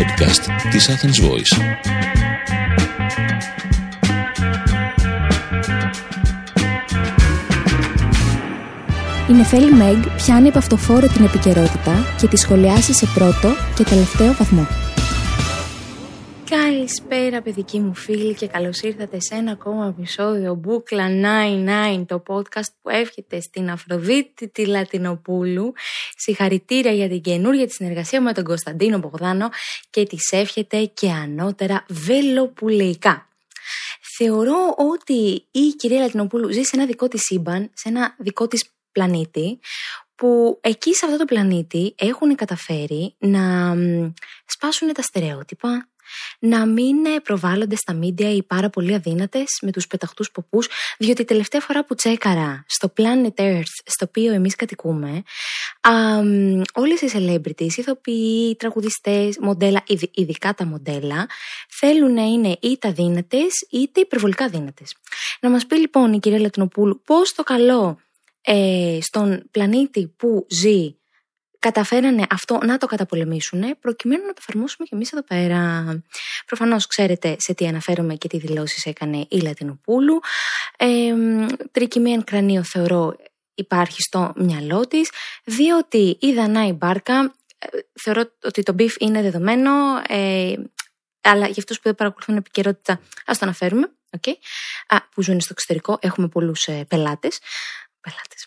podcast της Athens Voice. Η Νεφέλη Μεγ πιάνει από αυτοφόρο την επικαιρότητα και τη σχολιάσει σε πρώτο και τελευταίο βαθμό. Καλησπέρα παιδική μου φίλη και καλώς ήρθατε σε ένα ακόμα επεισόδιο Μπούκλα 99 το podcast που εύχεται στην Αφροδίτη τη Λατινοπούλου συγχαρητήρια για την καινούργια τη συνεργασία με τον Κωνσταντίνο Μπογδάνο και της εύχεται και ανώτερα βελοπουλεϊκά. Θεωρώ ότι η κυρία Λατινοπούλου ζει σε ένα δικό της σύμπαν, σε ένα δικό της πλανήτη που εκεί σε αυτό το πλανήτη έχουν καταφέρει να σπάσουν τα στερεότυπα, να μην ε, προβάλλονται στα μίντια οι πάρα πολύ αδύνατες με τους πεταχτούς ποπούς, διότι τελευταία φορά που τσέκαρα στο Planet Earth, στο οποίο εμείς κατοικούμε, όλες οι celebrities, ηθοποιοί, τραγουδιστές, μοντέλα, ειδικά τα μοντέλα, θέλουν να είναι είτε αδύνατες είτε υπερβολικά δύνατε. Να μας πει λοιπόν η κυρία Λατινοπούλου πώς το καλό ε, στον πλανήτη που ζει καταφέρανε αυτό να το καταπολεμήσουν προκειμένου να το εφαρμόσουμε και εμείς εδώ πέρα. Προφανώς ξέρετε σε τι αναφέρομαι και τι δηλώσεις έκανε η Λατινοπούλου. Ε, τρικυμία κρανίο θεωρώ υπάρχει στο μυαλό της, διότι η Δανάη Μπάρκα ε, θεωρώ ότι το beef είναι δεδομένο, ε, αλλά για αυτούς που δεν παρακολουθούν επικαιρότητα, ας το αναφέρουμε. Okay. Α, που ζουν στο εξωτερικό, έχουμε πολλούς ε, πελάτες. Πελάτες.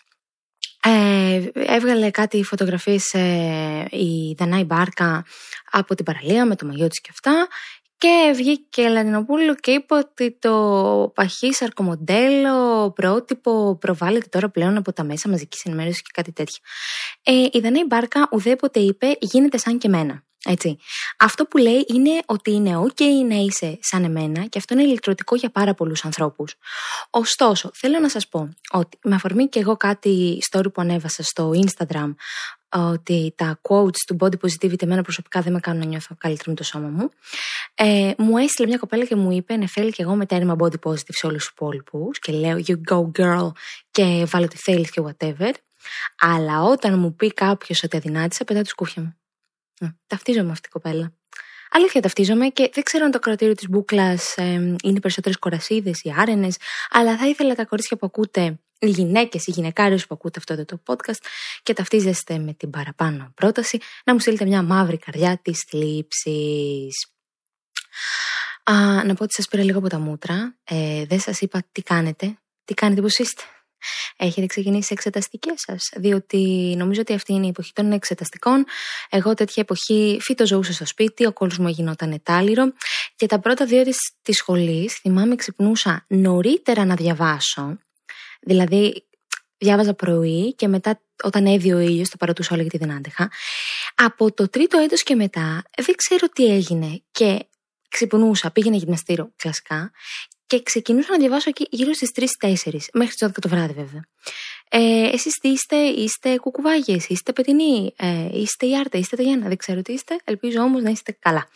Ε, έβγαλε κάτι φωτογραφίες ε, η Δανάη Μπάρκα από την παραλία με το μαγιό της και αυτά και βγήκε η Λατινοπούλου και είπε ότι το παχύσαρκο μοντέλο πρότυπο προβάλλεται τώρα πλέον από τα μέσα μαζικής ενημέρωσης και κάτι τέτοιο. Ε, η Δανάη Μπάρκα ουδέποτε είπε γίνεται σαν και μένα. Έτσι. Αυτό που λέει είναι ότι είναι ok να είσαι σαν εμένα και αυτό είναι ηλεκτρωτικό για πάρα πολλούς ανθρώπους. Ωστόσο, θέλω να σας πω ότι με αφορμή και εγώ κάτι story που ανέβασα στο Instagram ότι τα quotes του body positivity εμένα προσωπικά δεν με κάνουν να νιώθω καλύτερα με το σώμα μου. Ε, μου έστειλε μια κοπέλα και μου είπε Νεφέλη και εγώ με τέρμα body positive σε όλους τους υπόλοιπους και λέω you go girl και βάλω τι θέλεις και whatever. Αλλά όταν μου πει κάποιος ότι αδυνάτησα, πετάω τη σκούφια μου. Ταυτίζομαι με αυτή την κοπέλα. Αλήθεια ταυτίζομαι και δεν ξέρω αν το κρατήριο της μπουκλας ε, είναι περισσότερες κορασίδες ή άρενες, αλλά θα ήθελα τα κορίτσια που ακούτε, οι γυναίκες, οι γυναικάριες που ακούτε αυτό εδώ το podcast και ταυτίζεστε με την παραπάνω πρόταση, να μου στείλετε μια μαύρη καρδιά της θλίψης. Να πω ότι σας πήρα λίγο από τα μούτρα. Ε, δεν σας είπα τι κάνετε. Τι κάνετε, πώς είστε; Έχετε ξεκινήσει εξεταστικές σας, διότι νομίζω ότι αυτή είναι η εποχή των εξεταστικών. Εγώ τέτοια εποχή φυτοζωούσα στο σπίτι, ο κόλο μου γινόταν ετάληρο και τα πρώτα δύο της σχολής θυμάμαι ξυπνούσα νωρίτερα να διαβάσω. Δηλαδή, διάβαζα πρωί και μετά όταν έδιω ο ήλιος, το παρατούσα όλο γιατί δεν άντεχα. Από το τρίτο έτος και μετά δεν ξέρω τι έγινε και ξυπνούσα, πήγαινε γυμναστήριο κλασικά και ξεκινούσα να διαβάσω εκεί γύρω στις 3-4, μέχρι τις 12 το βράδυ βέβαια. Ε, Εσείς τι είστε, είστε κουκουβάγες, είστε πετινοί, ε, είστε Ιάρτα, είστε Ταγιάννα, δεν ξέρω τι είστε, ελπίζω όμως να είστε καλά.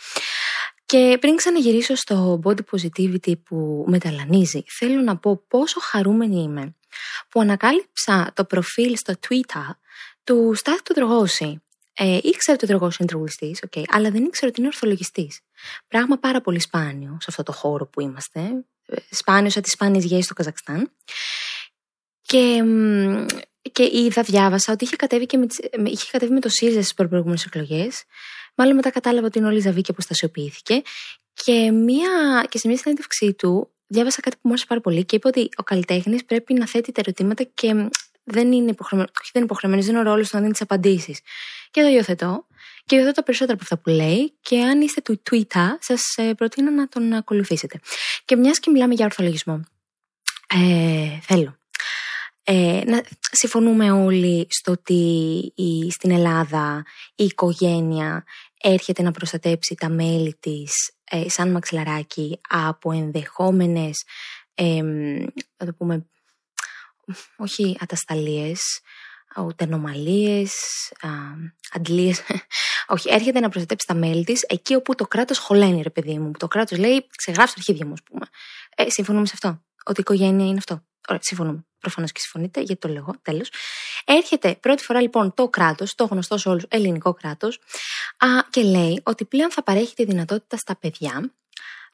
Και πριν ξαναγυρίσω στο body positivity που μεταλανίζει, θέλω να πω πόσο χαρούμενη είμαι που ανακάλυψα το προφίλ στο Twitter του Στάθη του Δρογόση. Ε, ήξερα ότι ο Δρογόση είναι τραγουδιστή, okay, αλλά δεν ήξερα ότι είναι ορθολογιστής. Πράγμα πάρα πολύ σπάνιο σε αυτό το χώρο που είμαστε σπάνιο σαν τις σπάνιες γέες στο Καζακστάν. Και, και είδα, διάβασα ότι είχε κατέβει, και με, είχε κατέβει με το ΣΥΡΙΖΑ στις προηγούμενε εκλογές. Μάλλον μετά κατάλαβα ότι είναι ο Λίζα Βίκη που στασιοποιήθηκε. Και, μία, και σε μια συνέντευξή του διάβασα κάτι που μου άρεσε πάρα πολύ και είπε ότι ο καλλιτέχνης πρέπει να θέτει τα ερωτήματα και δεν είναι υποχρεωμένο, όχι δεν είναι υποχρεωμένος, δεν είναι ο ρόλος του να δίνει τις απαντήσεις. Και το υιοθετώ. Και υιοθετώ τα περισσότερα από αυτά που λέει. Και αν είστε του Twitter, σας ε, προτείνω να τον ακολουθήσετε. Και μιας και μιλάμε για ορθολογισμό, ε, θέλω. Ε, να συμφωνούμε όλοι στο ότι η, στην Ελλάδα η οικογένεια έρχεται να προστατέψει τα μέλη της ε, σαν μαξιλαράκι από ενδεχόμενες, ε, το πούμε, όχι ατασταλίες, ούτε ανομαλίες, αντλίες. όχι, έρχεται να προστατέψει τα μέλη της εκεί όπου το κράτος χωλαίνει, ρε παιδί μου. Το κράτος λέει, ξεγράψει τα αρχίδια μου, ας πούμε. Ε, συμφωνούμε σε αυτό. Ότι η οικογένεια είναι αυτό. Ωραία, συμφωνούμε. Προφανώς και συμφωνείτε, γιατί το λέω τέλος. Έρχεται πρώτη φορά λοιπόν το κράτος, το γνωστό σε όλους ελληνικό κράτος, και λέει ότι πλέον θα παρέχει τη δυνατότητα στα παιδιά,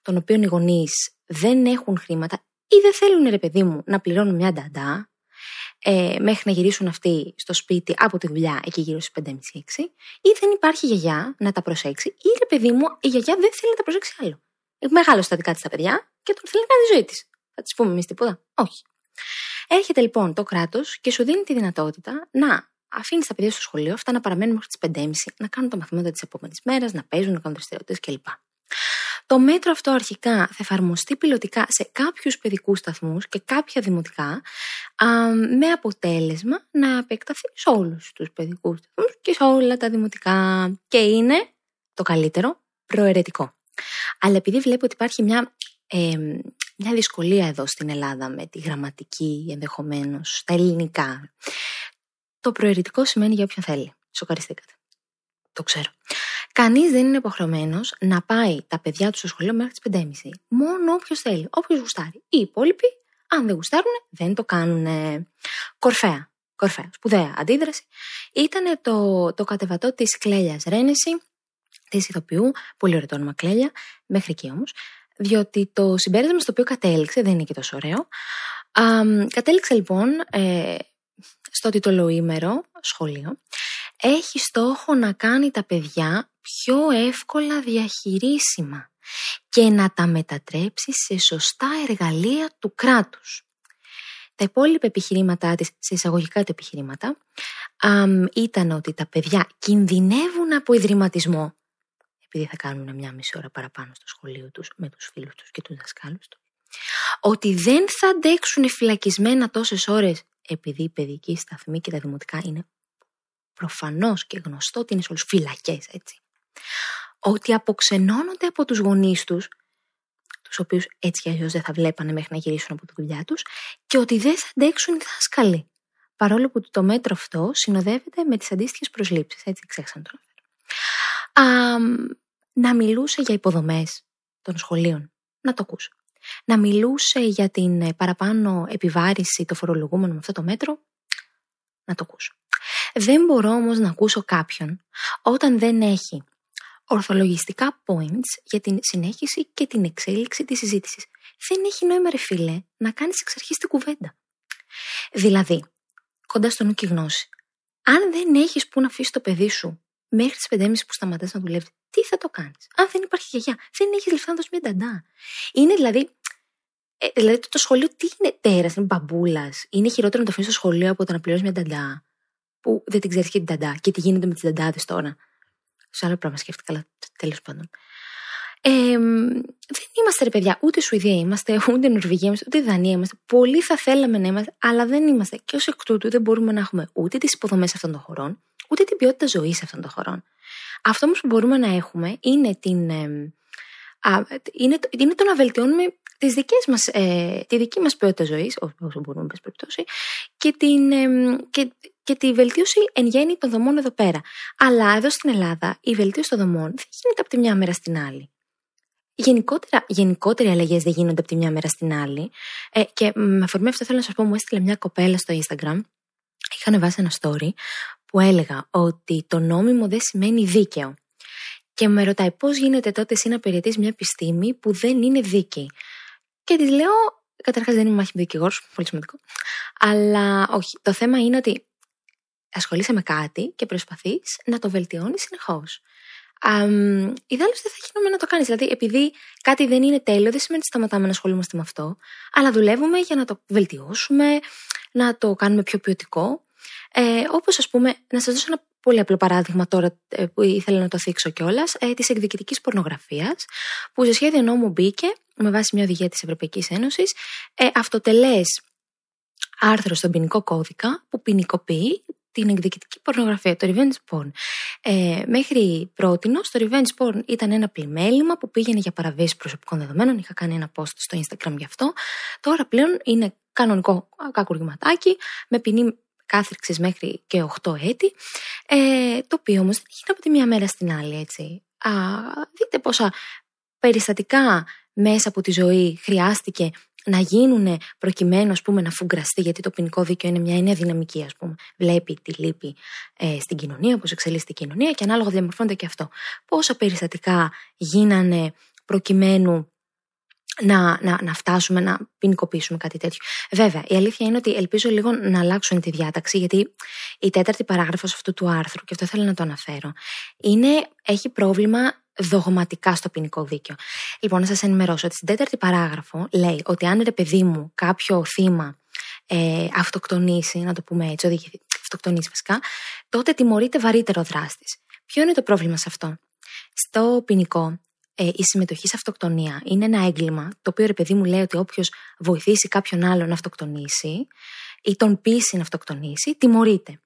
των οποίων οι γονείς δεν έχουν χρήματα ή δεν θέλουν, ρε παιδί μου, να πληρώνουν μια νταντά, ε, μέχρι να γυρίσουν αυτοί στο σπίτι από τη δουλειά εκεί γύρω στις 5.30-6, ή δεν υπάρχει γιαγιά να τα προσέξει, ή ρε παιδί μου, η γιαγιά δεν θέλει να τα προσέξει άλλο. Μεγάλο στα δικά της τα παιδιά και τον θέλει να κάνει τη ζωή της. Θα της πούμε εμείς τίποτα; Όχι. Έρχεται λοιπόν το κράτος και σου δίνει τη δυνατότητα να αφήνεις τα παιδιά στο σχολείο, αυτά να παραμένουν μέχρι τις 5.30, να κάνουν τα μαθήματα της επόμενης μέρας, να παίζουν, να κάνουν δραστηριότητες κλπ. Το μέτρο αυτό αρχικά θα εφαρμοστεί πιλωτικά σε κάποιους παιδικούς σταθμούς και κάποια δημοτικά, α, με αποτέλεσμα να επεκταθεί σε όλους τους παιδικούς σταθμούς και σε όλα τα δημοτικά. Και είναι το καλύτερο προαιρετικό. Αλλά επειδή βλέπω ότι υπάρχει μια, ε, μια δυσκολία εδώ στην Ελλάδα με τη γραμματική ενδεχομένως, τα ελληνικά. Το προαιρετικό σημαίνει για όποιον θέλει. Σοκαριστήκατε. Το ξέρω. Κανείς δεν είναι υποχρεωμένος να πάει τα παιδιά του στο σχολείο μέχρι τις 5.30. Μόνο όποιος θέλει, όποιος γουστάρει. Οι υπόλοιποι, αν δεν γουστάρουν, δεν το κάνουν. Κορφαία. Κορφαία. Σπουδαία αντίδραση. Ήταν το, το κατεβατό της Κλέλιας Ρένεση, της ηθοποιού. Πολύ ωραίο το όνομα Κλέλια, μέχρι εκεί όμως. Διότι το συμπέρασμα στο οποίο κατέληξε δεν είναι και τόσο ωραίο. Α, κατέληξε λοιπόν ε, στο τιτολοήμερο σχολείο έχει στόχο να κάνει τα παιδιά πιο εύκολα διαχειρίσιμα και να τα μετατρέψει σε σωστά εργαλεία του κράτους. Τα υπόλοιπα επιχειρήματά της, σε εισαγωγικά τα επιχειρήματα, ήταν ότι τα παιδιά κινδυνεύουν από ιδρυματισμό, επειδή θα κάνουν μια μισή ώρα παραπάνω στο σχολείο τους με τους φίλους τους και τους δασκάλους τους. Ότι δεν θα αντέξουν φυλακισμένα τόσες ώρες επειδή η παιδική σταθμή και τα δημοτικά είναι προφανώς και γνωστό ότι είναι σε όλους φυλακές, έτσι. Ότι αποξενώνονται από τους γονείς τους, τους οποίους έτσι κι αλλιώς δεν θα βλέπανε μέχρι να γυρίσουν από τη δουλειά τους, και ότι δεν θα αντέξουν οι δάσκαλοι. Παρόλο που το μέτρο αυτό συνοδεύεται με τις αντίστοιχες προσλήψεις, έτσι ξέχασα να το αναφέρω. να μιλούσε για υποδομές των σχολείων. Να το ακούσω. Να μιλούσε για την παραπάνω επιβάρηση το φορολογούμενο με αυτό το μέτρο. Να το ακούσω. Δεν μπορώ όμως να ακούσω κάποιον όταν δεν έχει ορθολογιστικά points για την συνέχιση και την εξέλιξη της συζήτησης. Δεν έχει νόημα ρε φίλε να κάνεις εξ αρχής την κουβέντα. Δηλαδή, κοντά στο νου και γνώση, αν δεν έχεις που να αφήσεις το παιδί σου μέχρι τις 5.30 που σταματάς να δουλεύεις, τι θα το κάνεις; Αν δεν υπάρχει γιαγιά, δεν έχεις λεφτά να δώσεις μια νταντά. Είναι δηλαδή ε, δηλαδή το, σχολείο τι είναι τέρας, είναι μπαμπούλας. Είναι χειρότερο να το αφήνεις στο σχολείο από το να πληρώσει μια νταντά που δεν την ξέρεις και την ταντά και τι γίνεται με τις ταντάδες τώρα. Σε άλλο πράγμα σκέφτηκα, αλλά τέλος πάντων. Ε, δεν είμαστε ρε παιδιά, ούτε Σουηδία είμαστε, ούτε Νορβηγία είμαστε, ούτε Δανία είμαστε. Πολύ θα θέλαμε να είμαστε, αλλά δεν είμαστε. Και ως εκ τούτου δεν μπορούμε να έχουμε ούτε τις υποδομές αυτών των χωρών, ούτε την ποιότητα ζωής αυτών των χωρών. Αυτό όμως που μπορούμε να έχουμε είναι, την, ε, α, είναι, είναι το να βελτιώνουμε τις δικές μας, ε, τη δική μας ποιότητα ζωής, όσο μπορούμε να περιπτώσει, και, την, ε, και, και τη βελτίωση εν γέννη των δομών εδώ πέρα. Αλλά εδώ στην Ελλάδα η βελτίωση των δομών δεν γίνεται από τη μια μέρα στην άλλη. Γενικότερα, γενικότερα οι αλλαγές δεν γίνονται από τη μια μέρα στην άλλη. Ε, και με αφορμή αυτό θέλω να σας πω, μου έστειλε μια κοπέλα στο Instagram. Είχα ανεβάσει ένα story που έλεγα ότι το νόμιμο δεν σημαίνει δίκαιο. Και με ρωτάει πώς γίνεται τότε εσύ να περιετεί μια επιστήμη που δεν είναι δίκαιη; Και της λέω, καταρχάς δεν είμαι μάχημη δικηγόρο, πολύ σημαντικό. Αλλά όχι. Το θέμα είναι ότι ασχολείσαι με κάτι και προσπαθείς να το βελτιώνεις συνεχώς. Ιδάλω δεν θα έχει να το κάνεις. Δηλαδή, επειδή κάτι δεν είναι τέλειο, δεν σημαίνει ότι σταματάμε να ασχολούμαστε με αυτό, αλλά δουλεύουμε για να το βελτιώσουμε, να το κάνουμε πιο ποιοτικό. Ε, Όπως, ας πούμε, να σας δώσω ένα πολύ απλό παράδειγμα τώρα ε, που ήθελα να το θίξω κιόλας, ε, της εκδικητικής πορνογραφίας, που σε σχέδιο νόμου μπήκε με βάση μια οδηγία της Ευρωπαϊκής Ένωσης, ε, αυτοτελές άρθρο στον ποινικό κώδικα που ποινικοποιεί την εκδικητική πορνογραφία, το revenge porn. Ε, μέχρι πρώτη, το revenge porn ήταν ένα πλημέλημα που πήγαινε για παραβίαση προσωπικών δεδομένων. Είχα κάνει ένα post στο Instagram γι' αυτό. Τώρα πλέον είναι κανονικό κακουργηματάκι με ποινή κάθριξης μέχρι και 8 έτη, ε, το οποίο όμως δεν έγινε από τη μία μέρα στην άλλη, έτσι. Α, δείτε πόσα περιστατικά μέσα από τη ζωή χρειάστηκε να γίνουν προκειμένου ας πούμε, να φουγκραστεί, γιατί το ποινικό δίκαιο είναι μια έννοια δυναμική, ας πούμε. Βλέπει τη λύπη ε, στην κοινωνία, πώς εξελίσσεται η κοινωνία και ανάλογα διαμορφώνεται και αυτό. Πόσα περιστατικά γίνανε προκειμένου να, να, να φτάσουμε να ποινικοποιήσουμε κάτι τέτοιο. Βέβαια, η αλήθεια είναι ότι ελπίζω λίγο να αλλάξουν τη διάταξη, γιατί η τέταρτη παράγραφος αυτού του άρθρου, και αυτό θέλω να το αναφέρω, είναι, έχει πρόβλημα δογματικά στο ποινικό δίκαιο. Λοιπόν, να σας ενημερώσω ότι στην τέταρτη παράγραφο λέει ότι αν ρε παιδί μου κάποιο θύμα ε, αυτοκτονήσει, να το πούμε έτσι, οδηγηθεί, αυτοκτονήσει βασικά, τότε τιμωρείται βαρύτερο δράστης. Ποιο είναι το πρόβλημα σε αυτό; Στο ποινικό ε, η συμμετοχή σε αυτοκτονία είναι ένα έγκλημα, το οποίο ρε παιδί μου λέει ότι όποιος βοηθήσει κάποιον άλλον να αυτοκτονήσει ή τον πείσει να αυτοκτονήσει, τιμωρείται.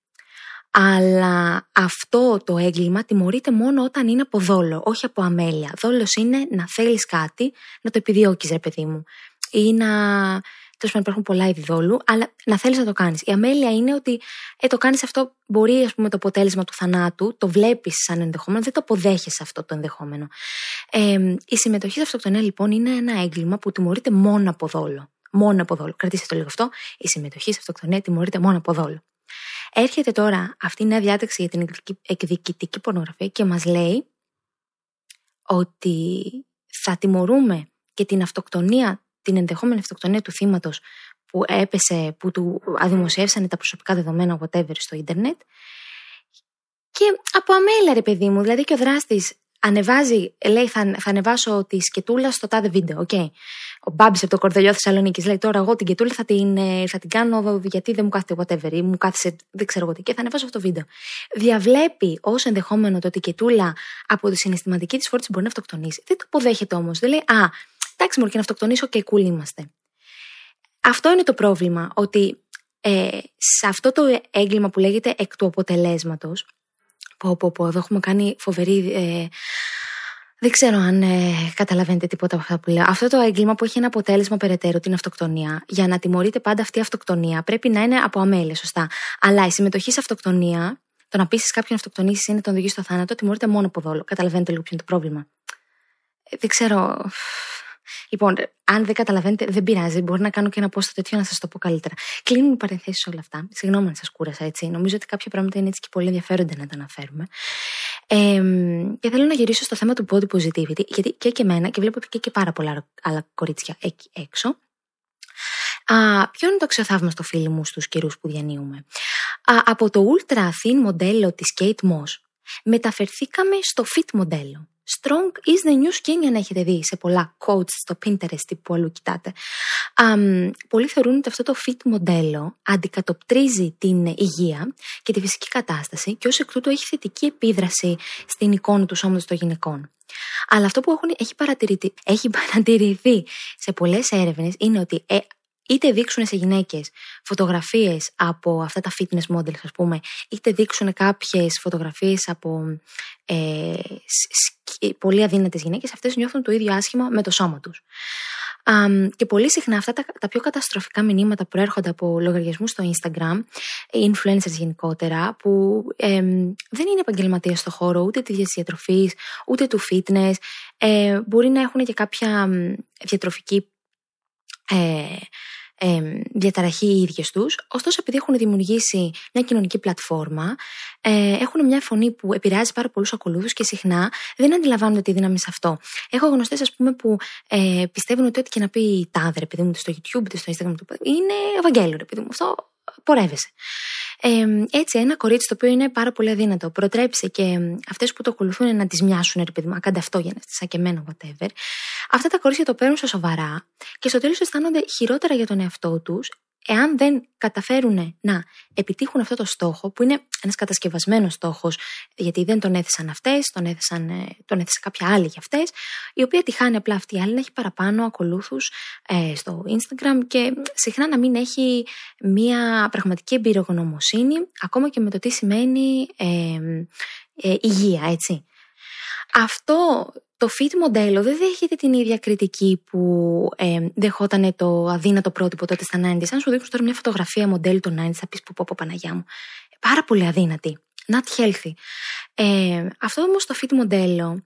Αλλά αυτό το έγκλημα τιμωρείται μόνο όταν είναι από δόλο, όχι από αμέλεια. Δόλος είναι να θέλεις κάτι, να το επιδιώκεις, ρε παιδί μου. Ή να Τέλος πάντων, υπάρχουν πολλά είδη δόλου, αλλά να θέλεις να το κάνεις. Η αμέλεια είναι ότι ε, το κάνεις αυτό, μπορεί ας πούμε, το αποτέλεσμα του θανάτου, το βλέπεις σαν ενδεχόμενο, δεν το αποδέχεσαι αυτό το ενδεχόμενο. Ε, η συμμετοχή σε αυτοκτονία λοιπόν είναι ένα έγκλημα που τιμωρείται μόνο από δόλο. Μόνο από δόλο. Κρατήστε το λίγο αυτό. Η συμμετοχή σε αυτοκτονία τιμωρείται μόνο από δόλο. Έρχεται τώρα αυτή η νέα διάταξη για την εκδικητική πορνογραφία και μας λέει ότι θα τιμωρούμε και την αυτοκτονία την ενδεχόμενη αυτοκτονία του θύματος που έπεσε, που του αδημοσιεύσανε τα προσωπικά δεδομένα, whatever, στο ίντερνετ. Και από αμέλεια, ρε παιδί μου, δηλαδή και ο δράστης ανεβάζει, λέει, θα, θα ανεβάσω τη σκετούλα στο τάδε βίντεο. Okay. Ο Μπάμπης από το Κορδελιό Θεσσαλονίκης λέει: Τώρα εγώ την σκετούλα θα την, ε, θα την κάνω γιατί δεν μου κάθεται whatever ή μου κάθισε δεν ξέρω εγώ τι και θα ανεβάσω αυτό το βίντεο. Διαβλέπει ως ενδεχόμενο το ότι η κετούλα από τη συναισθηματική της φόρτιση μπορεί να αυτοκτονήσει. Δεν το αποδέχεται όμως. Δεν λέει: Α, εντάξει, μου και να αυτοκτονήσω και cool είμαστε. Αυτό είναι το πρόβλημα, ότι ε, σε αυτό το έγκλημα που λέγεται εκ του αποτελέσματος. Πω, πω, πω, εδώ έχουμε κάνει φοβερή. Ε, δεν ξέρω αν ε, καταλαβαίνετε τίποτα από αυτά που λέω. Αυτό το έγκλημα που έχει ένα αποτέλεσμα περαιτέρω, την αυτοκτονία, για να τιμωρείται πάντα αυτή η αυτοκτονία, πρέπει να είναι από αμέλεια, σωστά. Αλλά η συμμετοχή σε αυτοκτονία, το να πείσει κάποιον αυτοκτονήσει είναι τον οδηγεί στο θάνατο, τιμωρείται μόνο από δόλο. Καταλαβαίνετε λίγο ποιο είναι το πρόβλημα. Ε, δεν ξέρω. Λοιπόν, αν δεν καταλαβαίνετε, δεν πειράζει. Μπορεί να κάνω και ένα πόστο τέτοιο να σας το πω καλύτερα. Κλείνουν οι παρενθέσεις όλα αυτά. Συγγνώμη αν σας κούρασα έτσι. Νομίζω ότι κάποια πράγματα είναι έτσι και πολύ ενδιαφέροντα να τα αναφέρουμε. Ε, και θέλω να γυρίσω στο θέμα του body positivity, γιατί και και εμένα, και βλέπω και, και πάρα πολλά άλλα κορίτσια εκεί έξω. Α, ποιο είναι το αξιοθαύμαστο φίλο μου στους καιρούς που διανύουμε; Α, από το ultra thin μοντέλο της Kate Moss μεταφερθήκαμε στο fit μοντέλο. Strong is the new skin, αν έχετε δει σε πολλά quotes στο Pinterest που αλλού κοιτάτε. Um, πολλοί θεωρούν ότι αυτό το fit μοντέλο αντικατοπτρίζει την υγεία και τη φυσική κατάσταση και ως εκ τούτου έχει θετική επίδραση στην εικόνα του σώματος των γυναικών. Αλλά αυτό που έχουν, έχει, παρατηρηθεί, έχει παρατηρηθεί σε πολλές έρευνες είναι ότι ε, είτε δείξουν σε γυναίκες φωτογραφίες από αυτά τα fitness models, ας πούμε, είτε δείξουν κάποιες φωτογραφίες από ε, πολύ αδύνατες γυναίκες, αυτές νιώθουν το ίδιο άσχημα με το σώμα τους. και πολύ συχνά αυτά τα, τα πιο καταστροφικά μηνύματα προέρχονται από λογαριασμούς στο Instagram, influencers γενικότερα, που δεν είναι επαγγελματίες στο χώρο ούτε της διατροφή, ούτε του fitness. Ε, μπορεί να έχουν και κάποια διατροφική ε, ε, διαταραχή οι ίδιες τους. Ωστόσο, επειδή έχουν δημιουργήσει μια κοινωνική πλατφόρμα, ε, έχουν μια φωνή που επηρεάζει πάρα πολλούς ακολούθους και συχνά δεν αντιλαμβάνονται τη δύναμη σε αυτό. Έχω γνωστές, ας πούμε, που ε, πιστεύουν ότι ό,τι και να πει τάδε, επειδή μου, στο YouTube, είτε στο Instagram, είναι Ευαγγέλιο, επειδή μου, αυτό πορεύεσαι. Ε, έτσι, ένα κορίτσι το οποίο είναι πάρα πολύ αδύνατο, προτρέψει και αυτές που το ακολουθούν να τις μοιάσουν, ρε παιδί μου, κάντε αυτό για να σαν και εμένα, whatever. Αυτά τα κορίτσια το παίρνουν σε σοβαρά και στο τέλος αισθάνονται χειρότερα για τον εαυτό τους εάν δεν καταφέρουν να επιτύχουν αυτό το στόχο, που είναι ένας κατασκευασμένος στόχος, γιατί δεν τον έθεσαν αυτές, τον, έθεσαν, ε, τον έθεσε κάποια άλλη για αυτές, η οποία τη χάνει απλά αυτή η άλλη να έχει παραπάνω ακολούθους ε, στο Instagram και συχνά να μην έχει μία πραγματική εμπειρογνωμοσύνη, ακόμα και με το τι σημαίνει ε, ε υγεία, έτσι. Αυτό το fit μοντέλο δεν δέχεται την ίδια κριτική που ε, δεχόταν το αδύνατο πρότυπο τότε στα 90 Αν σου δείξω τώρα μια φωτογραφία μοντέλου των 90 θα πεις που πω, πω Παναγιά μου. Πάρα πολύ αδύνατη. Not healthy. Ε, αυτό όμως το fit μοντέλο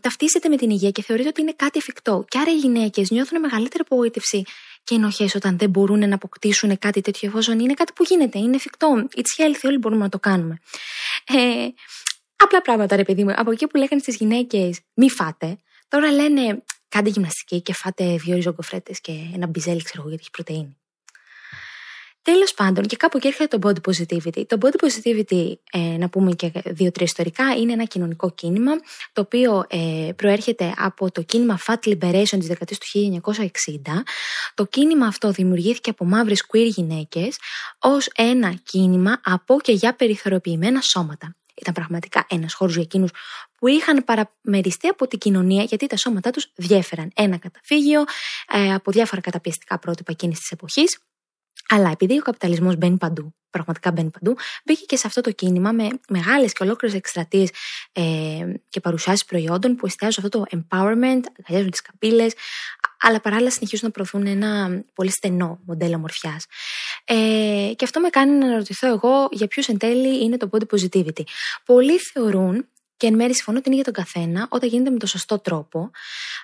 ταυτίζεται με την υγεία και θεωρείται ότι είναι κάτι εφικτό. Και άρα οι γυναίκες νιώθουν μεγαλύτερη απογοήτευση και ενοχές όταν δεν μπορούν να αποκτήσουν κάτι τέτοιο, εφόσον είναι κάτι που γίνεται, είναι εφικτό. It's healthy, όλοι μπορούμε να το κάνουμε. Ε, απλά πράγματα, ρε παιδί μου. Από εκεί που λέγανε στις γυναίκες, μη φάτε, τώρα λένε κάντε γυμναστική και φάτε δύο ριζογκοφρέτες και ένα μπιζέλι, ξέρω εγώ, γιατί έχει πρωτενη. Τέλος πάντων, και κάπου εκεί έρχεται το body positivity. Το body positivity, ε, να πούμε και δύο-τρία ιστορικά, είναι ένα κοινωνικό κίνημα, το οποίο ε, προέρχεται από το κίνημα Fat Liberation της δεκαετίας του 1960. Το κίνημα αυτό δημιουργήθηκε από μαύρες queer γυναίκες ως ένα κίνημα από και για περιθωριοποιημένα σώματα. Ήταν πραγματικά ένας χώρος για εκείνους που είχαν παραμεριστεί από την κοινωνία γιατί τα σώματά τους διέφεραν. Ένα καταφύγιο ε, από διάφορα καταπιεστικά πρότυπα εκείνης της εποχής. Αλλά επειδή ο καπιταλισμός μπαίνει παντού, πραγματικά μπαίνει παντού, μπήκε και σε αυτό το κίνημα με μεγάλες και ολόκληρες εκστρατείες ε, και παρουσιάσεις προϊόντων που εστιάζουν σε αυτό το empowerment, αγκαλιάζουν τις καπίλε, αλλά παράλληλα συνεχίζουν να προωθούν ένα πολύ στενό μοντέλο ομορφιάς. Ε, και αυτό με κάνει να αναρωτηθώ εγώ για ποιους εν τέλει είναι το body positivity. Πολλοί θεωρούν και εν μέρει συμφωνώ ότι είναι για τον καθένα όταν γίνεται με τον σωστό τρόπο,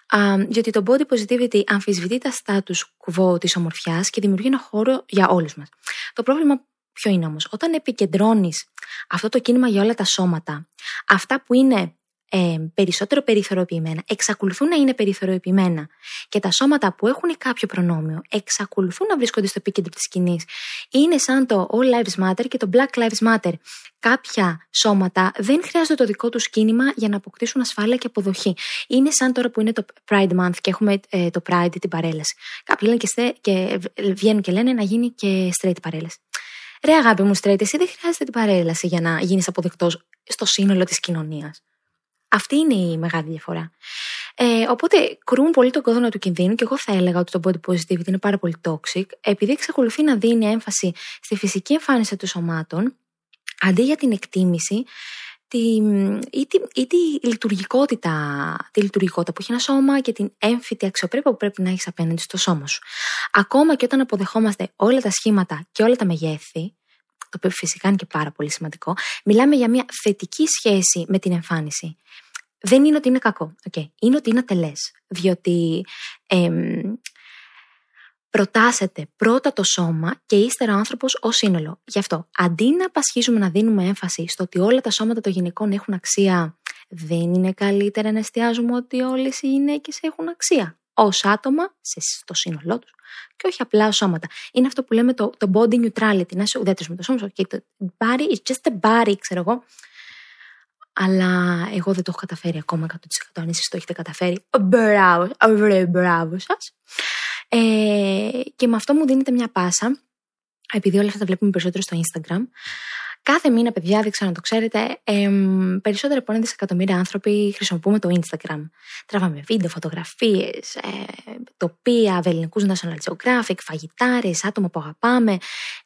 α, γιατί το body positivity αμφισβητεί τα status quo της ομορφιάς και δημιουργεί ένα χώρο για όλους μας. Το πρόβλημα ποιο είναι όμως, όταν επικεντρώνεις αυτό το κίνημα για όλα τα σώματα, αυτά που είναι ε, περισσότερο περιθωριοποιημένα, εξακολουθούν να είναι περιθωριοποιημένα και τα σώματα που έχουν κάποιο προνόμιο εξακολουθούν να βρίσκονται στο επίκεντρο της σκηνής. Είναι σαν το All Lives Matter και το Black Lives Matter. Κάποια σώματα δεν χρειάζονται το δικό τους κίνημα για να αποκτήσουν ασφάλεια και αποδοχή. Είναι σαν τώρα που είναι το Pride Month και έχουμε ε, το Pride την παρέλαση. Κάποιοι λένε και, και βγαίνουν και λένε να γίνει και straight παρέλαση. Ρε αγάπη μου, straight, εσύ δεν χρειάζεται την παρέλαση για να γίνεις αποδεκτός στο σύνολο της κοινωνίας. Αυτή είναι η μεγάλη διαφορά. Ε, οπότε κρούν πολύ τον κόδωνα του κινδύνου και εγώ θα έλεγα ότι το body positivity είναι πάρα πολύ toxic, επειδή εξακολουθεί να δίνει έμφαση στη φυσική εμφάνιση των σωμάτων, αντί για την εκτίμηση τη, ή, τη, ή τη λειτουργικότητα, τη λειτουργικότητα που έχει ένα σώμα και την έμφυτη αξιοπρέπεια που πρέπει να έχεις απέναντι στο σώμα σου. Ακόμα και όταν αποδεχόμαστε όλα τα σχήματα και όλα τα μεγέθη, το οποίο φυσικά είναι και πάρα πολύ σημαντικό, μιλάμε για μια θετική σχέση με την εμφάνιση δεν είναι ότι είναι κακό. Okay. Είναι ότι είναι ατελές. Διότι προτάσετε πρώτα το σώμα και ύστερα ο άνθρωπος ω σύνολο. Γι' αυτό, αντί να πασχίζουμε να δίνουμε έμφαση στο ότι όλα τα σώματα των γυναικών έχουν αξία, δεν είναι καλύτερα να εστιάζουμε ότι όλες οι γυναίκες έχουν αξία ως άτομα στο σύνολό τους και όχι απλά ως σώματα. Είναι αυτό που λέμε το, το body neutrality, να είσαι ουδέτερος με το σώμα σου. Okay, το body is just a body, ξέρω εγώ αλλά εγώ δεν το έχω καταφέρει ακόμα 100% αν εσείς το έχετε καταφέρει. Μπράβο, μπράβο σας. Ε, και με αυτό μου δίνετε μια πάσα, επειδή όλα αυτά τα βλέπουμε περισσότερο στο Instagram. Κάθε μήνα, παιδιά, δεν ξέρω να το ξέρετε, ε, περισσότερο από ένα δισεκατομμύρια άνθρωποι χρησιμοποιούμε το Instagram. Τραβάμε βίντεο, φωτογραφίες, ε, τοπία, βεληνικούς National Geographic, φαγητάρες, άτομα που αγαπάμε,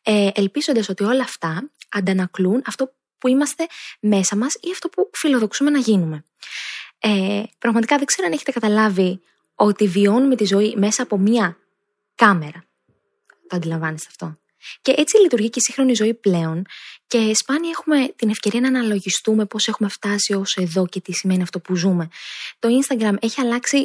ε, ελπίζοντας ότι όλα αυτά αντανακλούν αυτό που είμαστε μέσα μας ή αυτό που φιλοδοξούμε να γίνουμε. Ε, πραγματικά δεν ξέρω αν έχετε καταλάβει ότι βιώνουμε τη ζωή μέσα από μία κάμερα. Το αντιλαμβάνεστε αυτό. Και έτσι λειτουργεί και η σύγχρονη ζωή πλέον και σπάνια έχουμε την ευκαιρία να αναλογιστούμε πώς έχουμε φτάσει ως εδώ και τι σημαίνει αυτό που ζούμε. Το Instagram έχει αλλάξει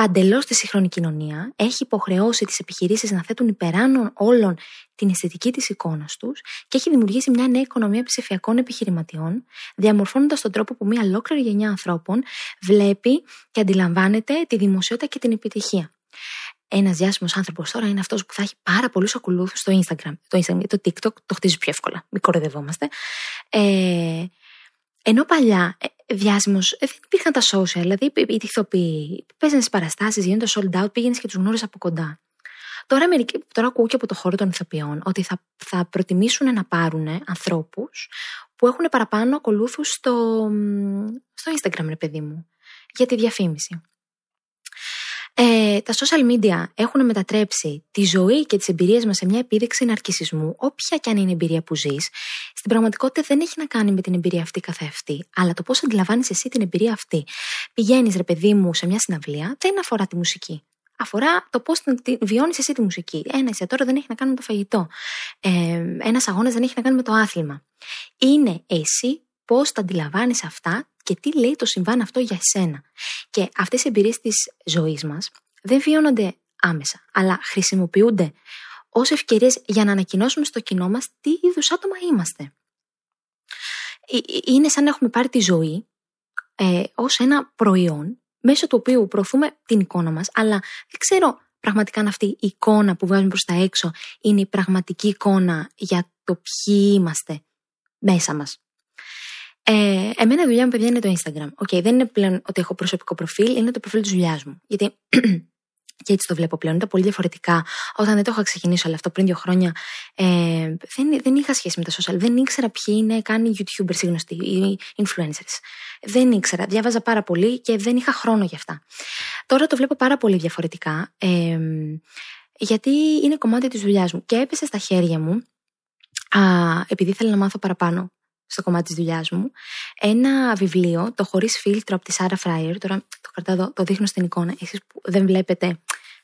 παντελώς τη σύγχρονη κοινωνία, έχει υποχρεώσει τις επιχειρήσεις να θέτουν υπεράνω όλων την αισθητική της εικόνας τους και έχει δημιουργήσει μια νέα οικονομία ψηφιακών επιχειρηματιών, διαμορφώνοντας τον τρόπο που μια ολόκληρη γενιά ανθρώπων βλέπει και αντιλαμβάνεται τη δημοσιότητα και την επιτυχία. Ένας διάσημος άνθρωπος τώρα είναι αυτός που θα έχει πάρα πολλούς ακολούθους στο Instagram. Το Instagram, το TikTok το χτίζει πιο εύκολα. Μην κοροϊδευόμαστε. Ε, ενώ παλιά ε, διάσημο ε, δεν υπήρχαν τα social, δηλαδή οι ηθοποιοί παίζανε στις παραστάσεις, γίνοντα sold out, πήγαινες και τους γνώριζες από κοντά. Τώρα, τώρα ακούω και από το χώρο των ηθοποιών ότι θα, θα προτιμήσουν να πάρουν ανθρώπους που έχουν παραπάνω ακολούθους στο, στο Instagram, ρε παιδί μου, για τη διαφήμιση. Ε, τα social media έχουν μετατρέψει τη ζωή και τις εμπειρίες μας σε μια επίδειξη ναρκισισμού, όποια και αν είναι η εμπειρία που ζεις. Στην πραγματικότητα δεν έχει να κάνει με την εμπειρία αυτή καθεαυτή, αλλά το πώς αντιλαμβάνεις εσύ την εμπειρία αυτή. Πηγαίνεις, ρε παιδί μου, σε μια συναυλία, δεν αφορά τη μουσική. Αφορά το πώς βιώνεις εσύ τη μουσική. Ένα εστιατόριο δεν έχει να κάνει με το φαγητό. Ε, Ένας αγώνας δεν έχει να κάνει με το άθλημα. Είναι εσύ πώς τα αντιλαμβάνεις αυτά και τι λέει το συμβάν αυτό για εσένα. Και αυτές οι εμπειρίες της ζωής μας δεν βιώνονται άμεσα, αλλά χρησιμοποιούνται ως ευκαιρίες για να ανακοινώσουμε στο κοινό μας τι είδους άτομα είμαστε. Ε, ε, είναι σαν να έχουμε πάρει τη ζωή ε, ως ένα προϊόν μέσω του οποίου προωθούμε την εικόνα μας, αλλά δεν ξέρω πραγματικά αν αυτή η εικόνα που βγάζουμε προς τα έξω είναι η πραγματική εικόνα για το ποιοι είμαστε μέσα μας. Ε, εμένα η δουλειά μου, παιδιά, είναι το Instagram. Okay, δεν είναι πλέον ότι έχω προσωπικό προφίλ, είναι το προφίλ της δουλειάς μου. Γιατί και έτσι το βλέπω πλέον. Ήταν πολύ διαφορετικά όταν δεν το είχα ξεκινήσει όλο αυτό πριν δύο χρόνια. Ε, δεν, δεν είχα σχέση με τα social. Δεν ήξερα ποιοι είναι καν οι YouTubers οι γνωστοί, οι influencers. Δεν ήξερα. Διάβαζα πάρα πολύ και δεν είχα χρόνο γι' αυτά. Τώρα το βλέπω πάρα πολύ διαφορετικά. Ε, γιατί είναι κομμάτι της δουλειάς μου. Και έπεσε στα χέρια μου, α, επειδή ήθελα να μάθω παραπάνω στο κομμάτι της δουλειάς μου, ένα βιβλίο, το Χωρίς Φίλτρο από τη Σάρα Φράιερ. Τώρα το κρατάω εδώ, το δείχνω στην εικόνα. Εσείς που δεν βλέπετε,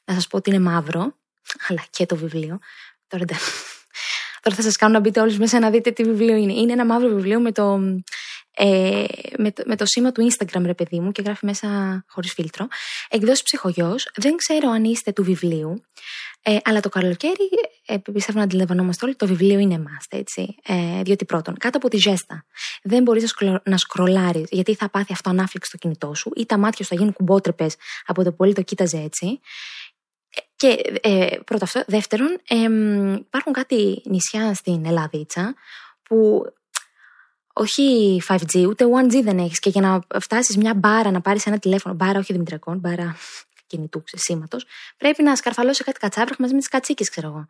να σας πω ότι είναι μαύρο, αλλά και το βιβλίο. Τώρα, τώρα θα σας κάνω να μπείτε όλοι μέσα να δείτε τι βιβλίο είναι. Είναι ένα μαύρο βιβλίο με το, ε, με, το, με το σήμα του Instagram, ρε παιδί μου, και γράφει μέσα χωρίς φίλτρο. Εκδόσει ψυχογειό. Δεν ξέρω αν είστε του βιβλίου. Ε, αλλά το καλοκαίρι, ε, πιστεύω να αντιλαμβανόμαστε όλοι, το βιβλίο είναι must, έτσι. Ε, διότι πρώτον, κάτω από τη ζέστα, δεν μπορείς να, σκρολ, να σκρολάρεις, γιατί θα πάθει αυτό ανάφληξη στο κινητό σου, ή τα μάτια σου θα γίνουν κουμπότρεπες από το πολύ το κοίταζε έτσι. Και ε, πρώτο αυτό. Δεύτερον, ε, υπάρχουν κάτι νησιά στην Ελλάδίτσα που όχι 5G, ούτε 1G δεν έχεις. Και για να φτάσεις μια μπάρα να πάρεις ένα τηλέφωνο, μπάρα όχι δημητριακών, μπάρα κινητού σήματο, πρέπει να σκαρφαλώσεις κάτι κατσάβραχ μαζί με τις κατσίκες, ξέρω εγώ.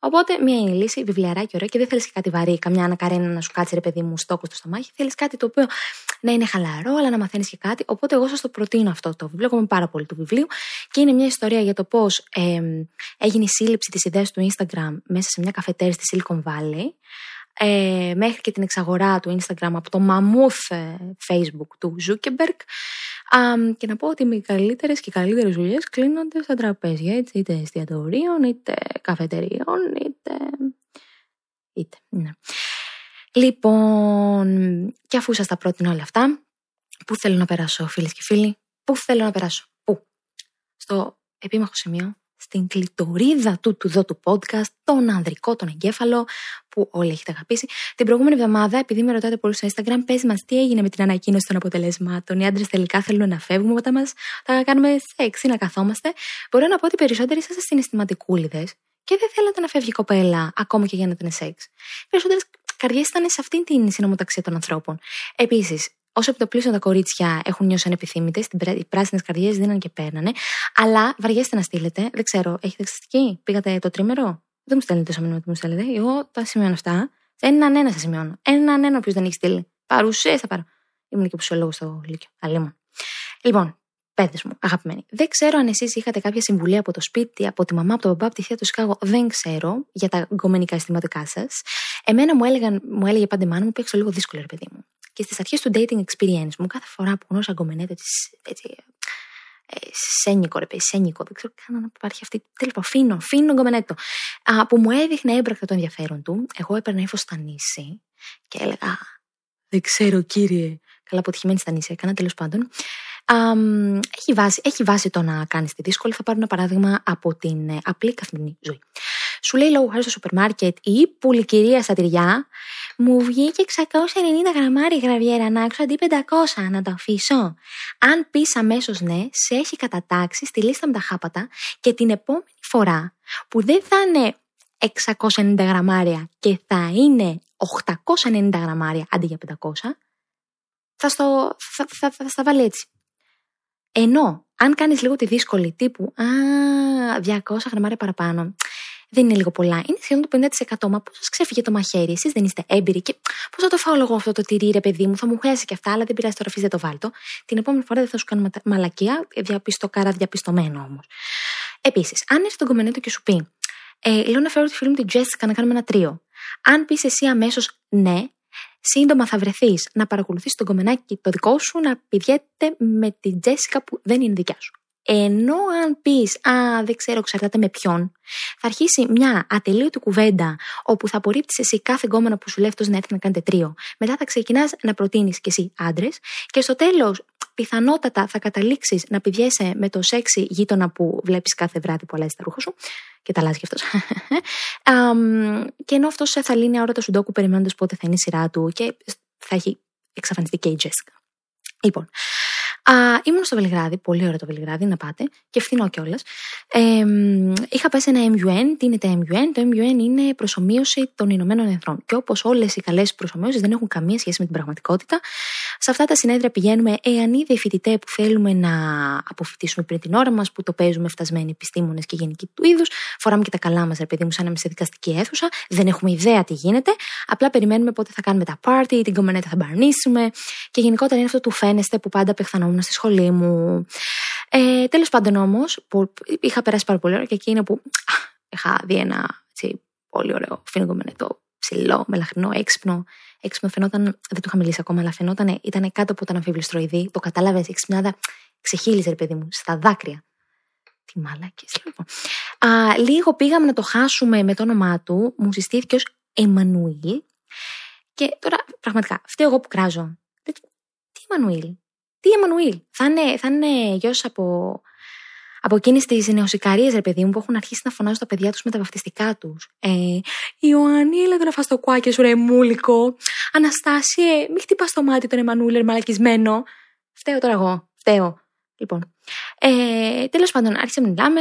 Οπότε, μία είναι η λύση, βιβλιαράκι ωραία και δεν θέλεις και κάτι βαρύ, καμιά ανακαρένα να σου κάτσει ρε παιδί μου στόκο στο στομάχι. Θέλεις κάτι το οποίο να είναι χαλαρό, αλλά να μαθαίνεις και κάτι. Οπότε, εγώ σας το προτείνω αυτό το βιβλίο. Έχουμε πάρα πολύ του βιβλίου και είναι μια ιστορία για το πώς ε, έγινε η σύλληψη της ιδέας του Instagram μέσα σε μια καφετέρια στη Silicon Valley. Ε, μέχρι και την εξαγορά του Instagram από το μαμούθ ε, Facebook του Zuckerberg Um, και να πω ότι οι καλύτερες και καλύτερες δουλειές κλείνονται στα τραπέζια, έτσι, είτε εστιατορίων, είτε καφετεριών, είτε. είτε ναι. Λοιπόν, και αφού σας τα πρότεινα όλα αυτά, πού θέλω να περάσω, φίλες και φίλοι, πού θέλω να περάσω, πού. Στο επίμαχο σημείο στην κλειτορίδα του του δω του podcast, τον ανδρικό, τον εγκέφαλο, που όλοι έχετε αγαπήσει. Την προηγούμενη εβδομάδα, επειδή με ρωτάτε πολύ στο Instagram, πες μας τι έγινε με την ανακοίνωση των αποτελεσμάτων. Οι άντρες τελικά θέλουν να φεύγουμε όταν μας θα κάνουμε σεξ ή να καθόμαστε. Μπορώ να πω ότι περισσότεροι είσαστε συναισθηματικούλιδες και δεν θέλατε να φεύγει η κοπέλα, ακόμα και για να ήταν σεξ. Περισσότερες καρδιές ήταν σε αυτήν την συνομοταξία των ανθρώπων. Επίσης, όσο από το πλήσιο τα κορίτσια έχουν νιώσει ανεπιθύμητες, οι πράσινες καρδιές δίνανε και παίρνανε. Αλλά βαριέστε να στείλετε. Δεν ξέρω, έχετε εξαστική, πήγατε το τρίμερο; Δεν μου στέλνετε τόσο μήνυμα που μου στέλνετε. Εγώ τα σημειώνω αυτά. Έναν ένα σας σημειώνω. Έναν ένα όποιος δεν έχει στείλει. Παρουσίε θα πάρω. Ήμουν και πουσιολόγος στο Λύκειο. Αλλήμον. Λοιπόν, παιδε μου, αγαπημένοι. Δεν ξέρω αν εσείς είχατε κάποια συμβουλή από το σπίτι, από τη μαμά, από τον μπαμπά, από τη θεία του Σικάγο. Δεν ξέρω για τα γκομενικά αισθηματικά σας. Εμένα μου, έλεγαν, μου έλεγε πάντα η μάνα μου, παίξω λίγο δύσκολο, ρε παιδί μου. Και στις αρχές του dating experience μου, κάθε φορά που γνώρισα γκομενέτε, έτσι, ε, σένικο, ρε παιδί, σένικο, δεν ξέρω καν αν υπάρχει αυτή. Τέλος πάντων, φίνο, φίνο γκομενέτο. Α, που μου έδειχνε έμπρακτα το ενδιαφέρον του. Εγώ έπαιρνα ύφος στα νήσι και έλεγα. Δεν ξέρω, κύριε. Καλά, αποτυχημένη στα νήσια έκανα, τέλος πάντων. Α, έχει, βάση, έχει βάση το να κάνεις τη δύσκολη. Θα πάρω ένα παράδειγμα από την ε, απλή καθημερινή ζωή. Σου λέει λόγω χάρη στο σούπερ μάρκετ η πουλικυρία στα τυριά μου βγήκε 690 γραμμάρι γραβιέρα να έξω αντί 500 να το αφήσω. Αν πεις αμέσως ναι, σε έχει κατατάξει στη λίστα με τα χάπατα και την επόμενη φορά που δεν θα είναι 690 γραμμάρια και θα είναι 890 γραμμάρια αντί για 500, θα, στο, θα, θα, θα, θα στα βάλει έτσι. Ενώ, αν κάνεις λίγο τη δύσκολη τύπου, α, 200 γραμμάρια παραπάνω, δεν είναι λίγο πολλά. Είναι σχεδόν το 50%. Μα πώς σας ξέφυγε το μαχαίρι, εσείς δεν είστε έμπειροι και πώς θα το φάω εγώ αυτό το τυρί, ρε παιδί μου, θα μου χρειάζεται και αυτά, αλλά δεν πειράζει τώρα, αφήστε το βάλτο. Την επόμενη φορά δεν θα σου κάνω μαλακία, διαπιστοκάρα διαπιστωμένο όμως. Επίσης, αν έρθει τον κομμενέτο και σου πει, ε, λέω να φέρω τη φίλη μου την Τζέσικα να κάνουμε ένα τρίο. Αν πεις εσύ αμέσως ναι, σύντομα θα βρεθείς να παρακολουθεί τον κομμενάκι το δικό σου να πηδιέται με την Τζέσικα που δεν είναι δικιά σου. Ενώ αν πεις, Α, δεν ξέρω, εξαρτάται με ποιον, θα αρχίσει μια ατελείωτη κουβέντα όπου θα απορρίπτεις εσύ κάθε γκόμενο που σου λέει αυτός να έρθει να κάνετε τρίο. Μετά θα ξεκινάς να προτείνεις κι εσύ άντρες και στο τέλος πιθανότατα θα καταλήξεις να πηδιέσαι με το σεξι γείτονα που βλέπεις κάθε βράδυ που αλλάζει τα ρούχα σου. Και τα αλλάζει κι αυτός. και ενώ αυτός θα λύνει αόρατα σου ντόκου περιμένοντας πότε θα είναι η σειρά του και θα έχει εξαφανιστεί και η Τζέσικα. Λοιπόν, Α, ήμουν στο Βελιγράδι, πολύ ωραίο το Βελιγράδι, να πάτε, και φθηνό κιόλας. Ε, είχα πέσει ένα MUN. Τι είναι το MUN? Το MUN είναι προσωμείωση των Ηνωμένων Εθνών. Και όπως όλες οι καλές προσωμείωσεις δεν έχουν καμία σχέση με την πραγματικότητα, σε αυτά τα συνέδρια πηγαίνουμε εάν είδε φοιτητέ που θέλουμε να αποφοιτήσουμε πριν την ώρα μας, που το παίζουμε φτασμένοι επιστήμονες και γενικοί του είδους. Φοράμε και τα καλά μας, επειδή μου, σαν να είμαστε δικαστική αίθουσα. Δεν έχουμε ιδέα τι γίνεται. Απλά περιμένουμε πότε θα κάνουμε τα πάρτι, την κομμενέτα θα μπαρνίσουμε. Και γενικότερα είναι αυτό του φαίνεστε που πάντα απεχθανόμουν στη σχολή μου. Ε, Τέλος πάντων όμως, είχα περάσει πάρα πολύ ώρα και εκεί είναι που είχα δει ένα έτσι, πολύ ωραίο φινγκομενετό ψηλό, μελαχρινό, έξυπνο. Έξυπνο φαινόταν, δεν του είχα μιλήσει ακόμα, αλλά φαινόταν, ήταν κάτω από τον αμφιβληστροειδή. Το κατάλαβες, η ξυπνάδα ξεχύλιζε, ρε παιδί μου, στα δάκρυα. Τι μάλακε, λοιπόν. Α, λίγο πήγαμε να το χάσουμε με το όνομά του, μου συστήθηκε ως Εμμανουήλ. Και τώρα, πραγματικά, φταίω εγώ που κράζω. Τι Εμμανουήλ, τι Εμμανουήλ, θα είναι, θα είναι γιος από, από εκείνες τις νεοσυκαρίε, ρε παιδί μου, που έχουν αρχίσει να φωνάζουν τα παιδιά τους με τα βαφτιστικά τους. Ε, Ιωάννη, έλα να φά το κουάκι σου, ρε μούλικο. Αναστάσιε, μην χτυπάς το μάτι τον Εμμανουήλ, μαλακισμένο. Φταίω τώρα εγώ. Φταίω. Λοιπόν. Ε, Τέλος πάντων, άρχισε να μιλάμε.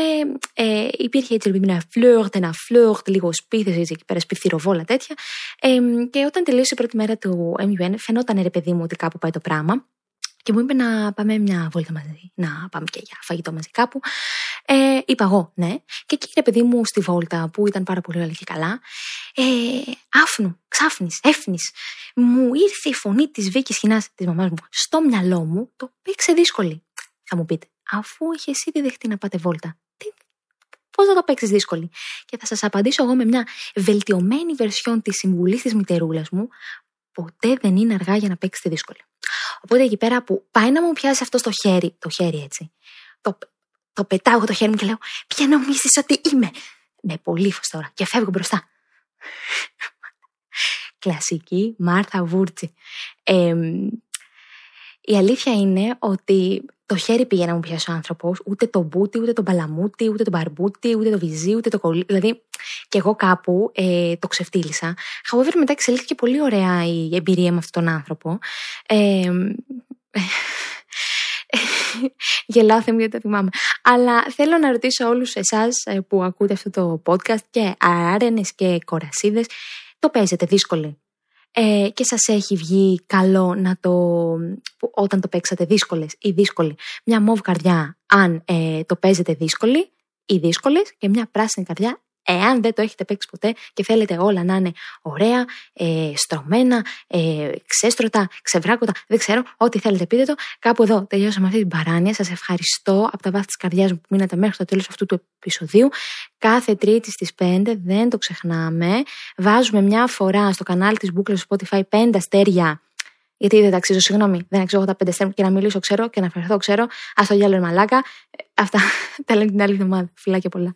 Ε, υπήρχε έτσι ένα φλόρτ, ένα φλόρτ, λίγο σπίτι, έτσι εκεί πέρα, σπιθυροβόλα τέτοια. Ε, και όταν τελείωσε η πρώτη μέρα του MUN, φαινόταν ρε παιδί μου ότι κάπου πάει το πράγμα και μου είπε να πάμε μια βόλτα μαζί, να πάμε και για φαγητό μαζί κάπου. Ε, είπα εγώ ναι. Και εκεί ρε παιδί μου στη βόλτα που ήταν πάρα πολύ ωραία και καλά, ε, άφνου, ξάφνης, έφνης. Μου ήρθε η φωνή της Βίκης Χινά της μαμάς μου στο μυαλό μου, το παίξε δύσκολη. Θα μου πείτε, αφού είχε ήδη δεχτεί να πάτε βόλτα, πώς θα το παίξεις δύσκολη; Και θα σας απαντήσω εγώ με μια βελτιωμένη βερσιόν της συμβουλής της μητερούλας μου, ποτέ δεν είναι αργά για να παίξετε δύσκολη. Οπότε εκεί πέρα που πάει να μου πιάσει αυτό στο χέρι, το χέρι έτσι, το, το πετάω το χέρι μου και λέω Ποια νομίζεις ότι είμαι; Με πολύ φω τώρα και φεύγω μπροστά. Κλασική Μάρθα Βούρτσι. Η αλήθεια είναι ότι το χέρι πήγε να μου πιάσει ο άνθρωπος, ούτε το μπούτι, ούτε το μπαλαμούτι, ούτε το μπαρμπούτι, ούτε το βυζί, ούτε το κολλή. Δηλαδή, και εγώ κάπου ε, το ξεφτύλισα. However, μετά εξελίχθηκε πολύ ωραία η εμπειρία με αυτόν τον άνθρωπο. Ε, Γελάω θυμάμαι γιατί το θυμάμαι. Αλλά θέλω να ρωτήσω όλους εσάς ε, που ακούτε αυτό το podcast και άρενες και κορασίδες, το παίζετε δύσκολοι ε, και σας έχει βγει καλό να το, όταν το παίξατε δύσκολες ή δύσκολη, μια μοβ καρδιά αν ε, το παίζετε δύσκολη ή δύσκολες και μια πράσινη καρδιά εάν δεν το έχετε παίξει ποτέ και θέλετε όλα να είναι ωραία, ε, στρωμένα, ε, ξέστρωτα, ξεβράκωτα, δεν ξέρω, ό,τι θέλετε πείτε το. Κάπου εδώ τελειώσαμε αυτή την παράνοια. Σας ευχαριστώ από τα βάθη της καρδιάς μου που μείνατε μέχρι το τέλος αυτού του επεισοδίου. Κάθε Τρίτη στις 5, δεν το ξεχνάμε. Βάζουμε μια φορά στο κανάλι της Bookless Spotify 5 αστέρια γιατί δεν ταξίζω, συγγνώμη, δεν αξίζω τα πέντε αστέρια και να μιλήσω ξέρω και να φερθώ ξέρω. Α το γυάλο μαλάκα. Ε, αυτά τα λέμε την άλλη εβδομάδα. Φιλάκια πολλά.